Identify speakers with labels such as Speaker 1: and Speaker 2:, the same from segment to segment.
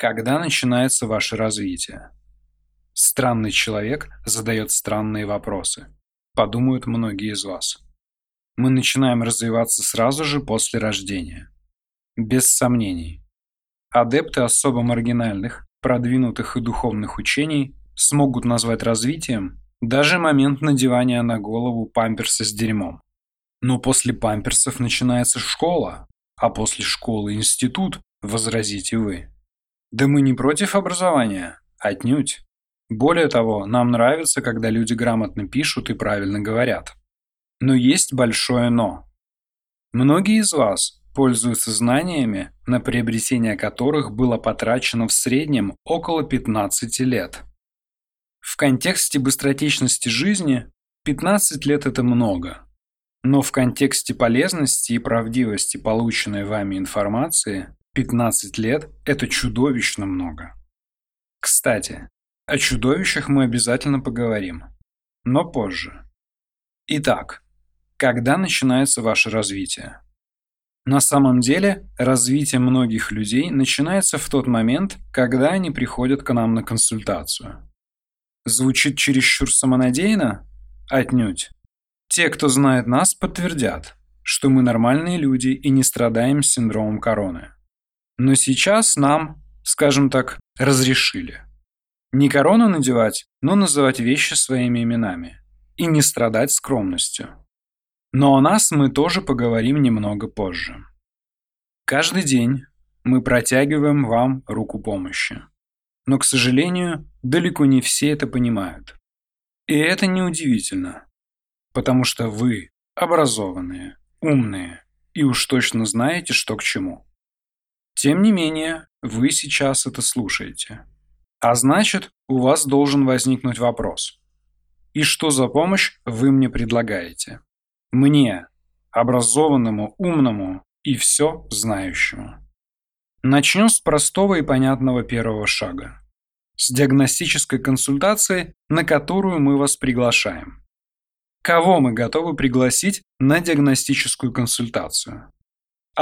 Speaker 1: Когда начинается ваше развитие? Странный человек задает странные вопросы. Подумают многие из вас. Мы начинаем развиваться сразу же после рождения. Без сомнений. Адепты особо маргинальных, продвинутых и духовных учений смогут назвать развитием даже момент надевания на голову памперса с дерьмом. Но после памперсов начинается школа, а после школы институт, возразите вы. Да мы не против образования, отнюдь. Более того, нам нравится, когда люди грамотно пишут и правильно говорят. Но есть большое «но». Многие из вас пользуются знаниями, на приобретение которых было потрачено в среднем около 15 лет. В контексте быстротечности жизни 15 лет – это много. Но в контексте полезности и правдивости полученной вами информации 15 лет – это чудовищно много. Кстати, о чудовищах мы обязательно поговорим, но позже. Итак, когда начинается ваше развитие? На самом деле, развитие многих людей начинается в тот момент, когда они приходят к нам на консультацию. Звучит чересчур самонадеянно? Отнюдь. Те, кто знает нас, подтвердят, что мы нормальные люди и не страдаем синдромом короны. Но сейчас нам, скажем так, разрешили. Не корону надевать, но называть вещи своими именами. И не страдать скромностью. Но о нас мы тоже поговорим немного позже. Каждый день мы протягиваем вам руку помощи. Но, к сожалению, далеко не все это понимают. И это неудивительно, потому что вы образованные, умные и уж точно знаете, что к чему. Тем не менее, вы сейчас это слушаете. А значит, у вас должен возникнуть вопрос. И что за помощь вы мне предлагаете? Мне, образованному, умному и все знающему. Начнем с простого и понятного первого шага. С диагностической консультации, на которую мы вас приглашаем. Кого мы готовы пригласить на диагностическую консультацию?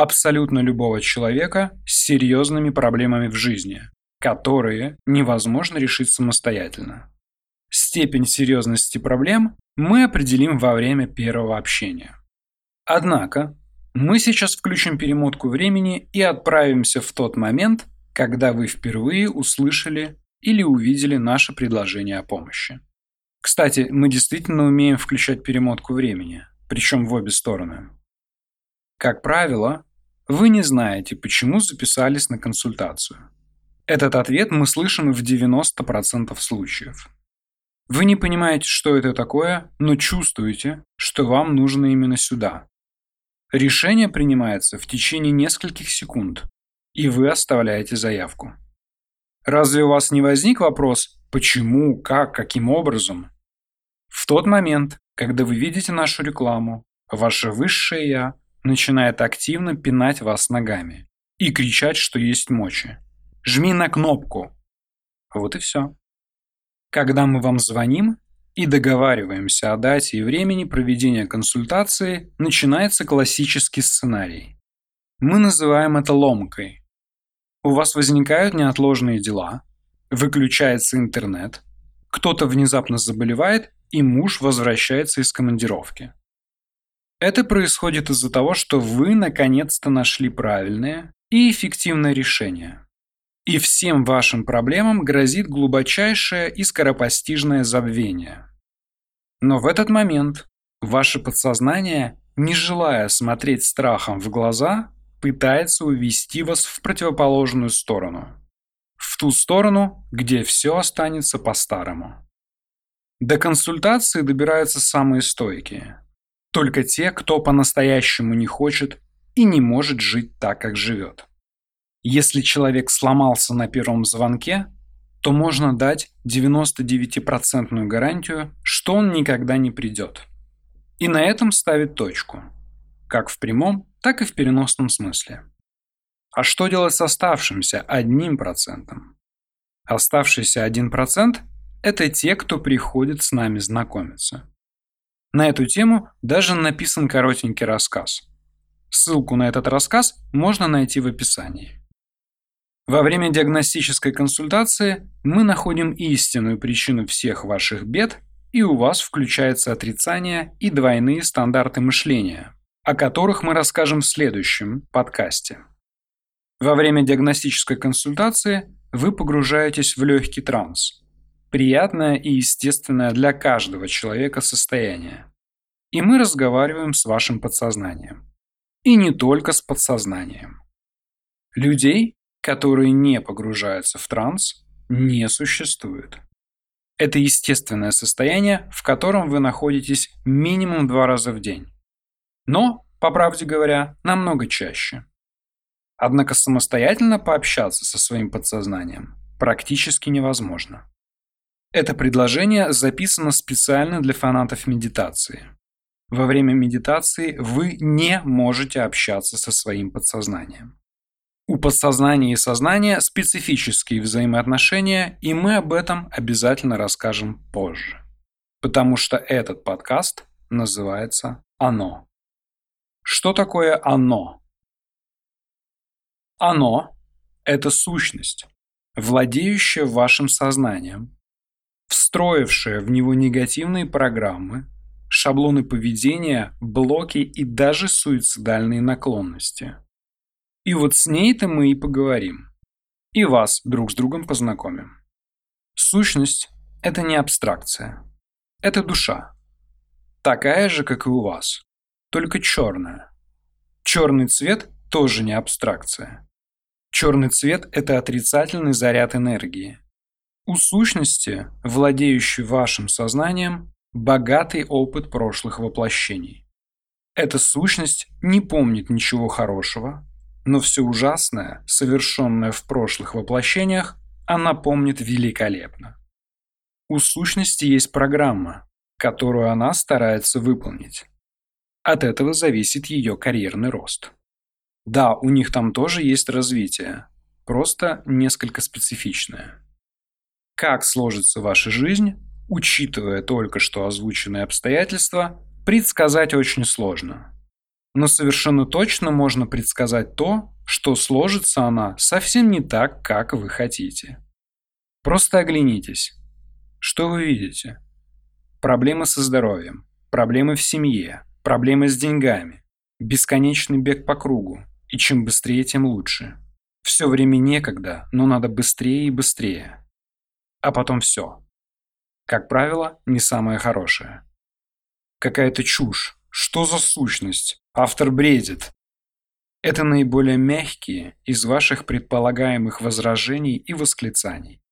Speaker 1: Абсолютно любого человека с серьезными проблемами в жизни, которые невозможно решить самостоятельно. Степень серьезности проблем мы определим во время первого общения. Однако, мы сейчас включим перемотку времени и отправимся в тот момент, когда вы впервые услышали или увидели наше предложение о помощи. Кстати, мы действительно умеем включать перемотку времени, причем в обе стороны. Как правило, вы не знаете, почему записались на консультацию. Этот ответ мы слышим в 90% случаев. Вы не понимаете, что это такое, но чувствуете, что вам нужно именно сюда. Решение принимается в течение нескольких секунд, и вы оставляете заявку. Разве у вас не возник вопрос, Почему, как, каким образом? В тот момент, когда вы видите нашу рекламу, ваше высшее «я» начинает активно пинать вас ногами и кричать, что есть мочи. Жми на кнопку. Вот и все. Когда мы вам звоним и договариваемся о дате и времени проведения консультации, начинается классический сценарий. Мы называем это ломкой. У вас возникают неотложные дела, выключается интернет, кто-то внезапно заболевает, и муж возвращается из командировки. Это происходит из-за того, что вы наконец-то нашли правильное и эффективное решение. И всем вашим проблемам грозит глубочайшее и скоропостижное забвение. Но в этот момент ваше подсознание, не желая смотреть страхом в глаза, пытается увести вас в противоположную сторону в ту сторону, где все останется по-старому. До консультации добираются самые стойкие. Только те, кто по-настоящему не хочет и не может жить так, как живет. Если человек сломался на первом звонке, то можно дать 99% гарантию, что он никогда не придет. И на этом ставить точку. Как в прямом, так и в переносном смысле. А что делать с оставшимся одним процентом? Оставшийся один процент – это те, кто приходит с нами знакомиться. На эту тему даже написан коротенький рассказ. Ссылку на этот рассказ можно найти в описании. Во время диагностической консультации мы находим истинную причину всех ваших бед, и у вас включается отрицание и двойные стандарты мышления, о которых мы расскажем в следующем подкасте. Во время диагностической консультации вы погружаетесь в легкий транс. Приятное и естественное для каждого человека состояние. И мы разговариваем с вашим подсознанием. И не только с подсознанием. Людей, которые не погружаются в транс, не существует. Это естественное состояние, в котором вы находитесь минимум два раза в день. Но, по правде говоря, намного чаще. Однако самостоятельно пообщаться со своим подсознанием практически невозможно. Это предложение записано специально для фанатов медитации. Во время медитации вы не можете общаться со своим подсознанием. У подсознания и сознания специфические взаимоотношения, и мы об этом обязательно расскажем позже. Потому что этот подкаст называется «Оно». Что такое «оно»? Оно – это сущность, владеющая вашим сознанием, встроившая в него негативные программы, шаблоны поведения, блоки и даже суицидальные наклонности. И вот с ней-то мы и поговорим. И вас друг с другом познакомим. Сущность – это не абстракция. Это душа. Такая же, как и у вас. Только черная. Черный цвет тоже не абстракция. Черный цвет – это отрицательный заряд энергии. У сущности, владеющей вашим сознанием, богатый опыт прошлых воплощений. Эта сущность не помнит ничего хорошего, но все ужасное, совершенное в прошлых воплощениях, она помнит великолепно. У сущности есть программа, которую она старается выполнить. От этого зависит ее карьерный рост. Да, у них там тоже есть развитие, просто несколько специфичное. Как сложится ваша жизнь, учитывая только что озвученные обстоятельства, предсказать очень сложно. Но совершенно точно можно предсказать то, что сложится она совсем не так, как вы хотите. Просто оглянитесь. Что вы видите? Проблемы со здоровьем, проблемы в семье, проблемы с деньгами, бесконечный бег по кругу, и чем быстрее, тем лучше. Все время некогда, но надо быстрее и быстрее. А потом все. Как правило, не самое хорошее. Какая-то чушь. Что за сущность? Автор бредит. Это наиболее мягкие из ваших предполагаемых возражений и восклицаний.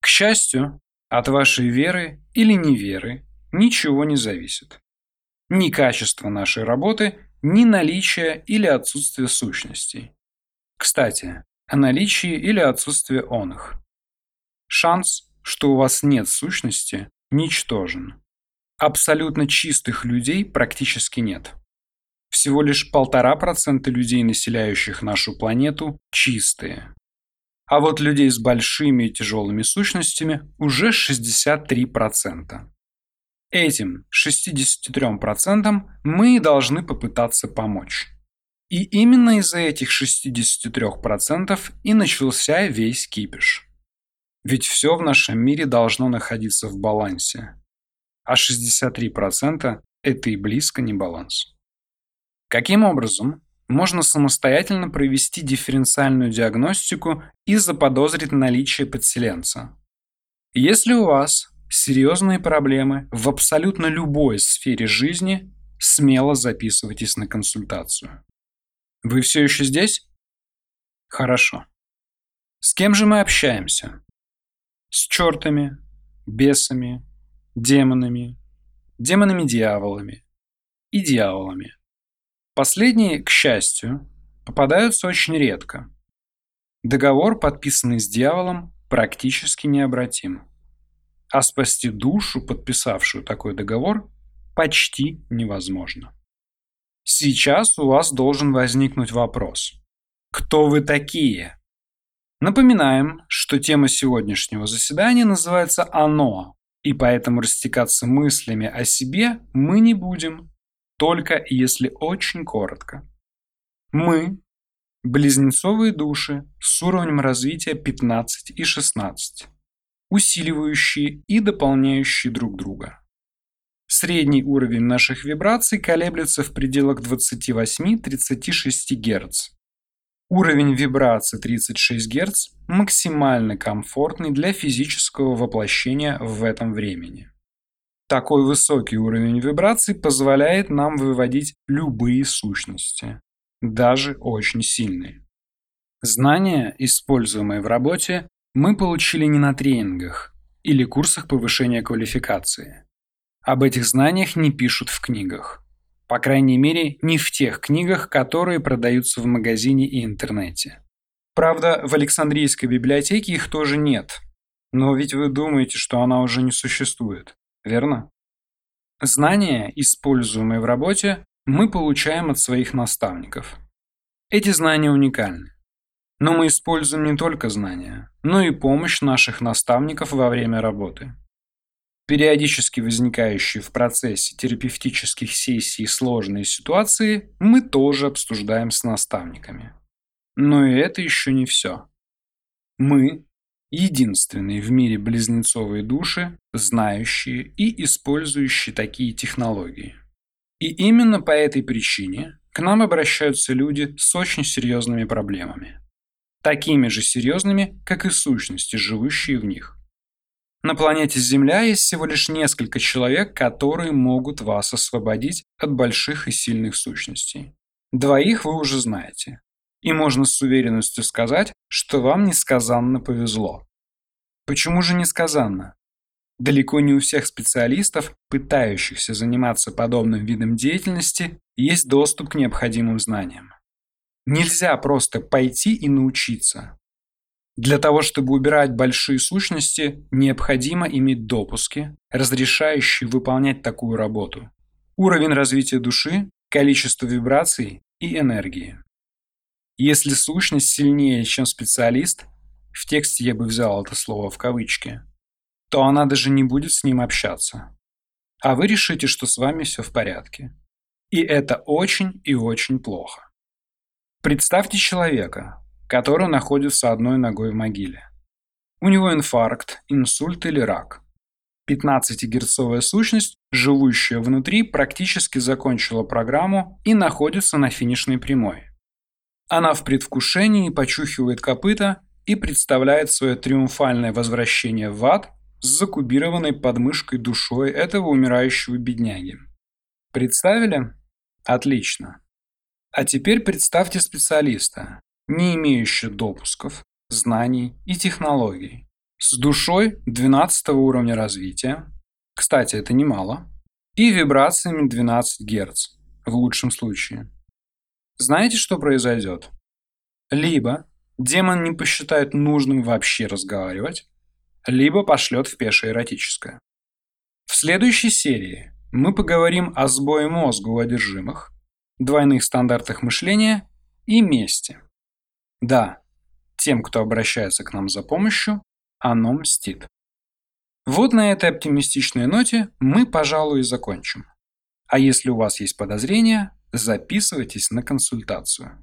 Speaker 1: К счастью, от вашей веры или неверы ничего не зависит. Ни качество нашей работы, ни наличие или отсутствие сущностей. Кстати, о наличии или отсутствии он их. Шанс, что у вас нет сущности, ничтожен. Абсолютно чистых людей практически нет. Всего лишь полтора процента людей, населяющих нашу планету, чистые. А вот людей с большими и тяжелыми сущностями уже 63%. Этим 63% мы должны попытаться помочь. И именно из-за этих 63% и начался весь кипиш. Ведь все в нашем мире должно находиться в балансе. А 63% – это и близко не баланс. Каким образом можно самостоятельно провести дифференциальную диагностику и заподозрить наличие подселенца? Если у вас серьезные проблемы в абсолютно любой сфере жизни, смело записывайтесь на консультацию. Вы все еще здесь? Хорошо. С кем же мы общаемся? С чертами, бесами, демонами, демонами-дьяволами и дьяволами. Последние, к счастью, попадаются очень редко. Договор, подписанный с дьяволом, практически необратим а спасти душу, подписавшую такой договор, почти невозможно. Сейчас у вас должен возникнуть вопрос. Кто вы такие? Напоминаем, что тема сегодняшнего заседания называется «Оно», и поэтому растекаться мыслями о себе мы не будем, только если очень коротко. Мы Близнецовые души с уровнем развития 15 и 16, усиливающие и дополняющие друг друга. Средний уровень наших вибраций колеблется в пределах 28-36 Гц. Уровень вибрации 36 Гц максимально комфортный для физического воплощения в этом времени. Такой высокий уровень вибраций позволяет нам выводить любые сущности, даже очень сильные. Знания, используемые в работе, мы получили не на тренингах или курсах повышения квалификации. Об этих знаниях не пишут в книгах. По крайней мере, не в тех книгах, которые продаются в магазине и интернете. Правда, в Александрийской библиотеке их тоже нет. Но ведь вы думаете, что она уже не существует, верно? Знания, используемые в работе, мы получаем от своих наставников. Эти знания уникальны. Но мы используем не только знания, но и помощь наших наставников во время работы. Периодически возникающие в процессе терапевтических сессий сложные ситуации мы тоже обсуждаем с наставниками. Но и это еще не все. Мы – единственные в мире близнецовые души, знающие и использующие такие технологии. И именно по этой причине к нам обращаются люди с очень серьезными проблемами такими же серьезными, как и сущности, живущие в них. На планете Земля есть всего лишь несколько человек, которые могут вас освободить от больших и сильных сущностей. Двоих вы уже знаете. И можно с уверенностью сказать, что вам несказанно повезло. Почему же несказанно? Далеко не у всех специалистов, пытающихся заниматься подобным видом деятельности, есть доступ к необходимым знаниям. Нельзя просто пойти и научиться. Для того, чтобы убирать большие сущности, необходимо иметь допуски, разрешающие выполнять такую работу. Уровень развития души, количество вибраций и энергии. Если сущность сильнее, чем специалист, в тексте я бы взял это слово в кавычки, то она даже не будет с ним общаться. А вы решите, что с вами все в порядке. И это очень и очень плохо. Представьте человека, который находится одной ногой в могиле. У него инфаркт, инсульт или рак. 15-герцовая сущность, живущая внутри, практически закончила программу и находится на финишной прямой. Она в предвкушении почухивает копыта и представляет свое триумфальное возвращение в ад с закубированной подмышкой душой этого умирающего бедняги. Представили? Отлично. А теперь представьте специалиста, не имеющего допусков, знаний и технологий, с душой 12 уровня развития, кстати, это немало, и вибрациями 12 Гц, в лучшем случае. Знаете, что произойдет? Либо демон не посчитает нужным вообще разговаривать, либо пошлет в пешее эротическое. В следующей серии мы поговорим о сбое мозга у одержимых, двойных стандартах мышления и мести. Да, тем, кто обращается к нам за помощью, оно мстит. Вот на этой оптимистичной ноте мы, пожалуй, и закончим. А если у вас есть подозрения, записывайтесь на консультацию.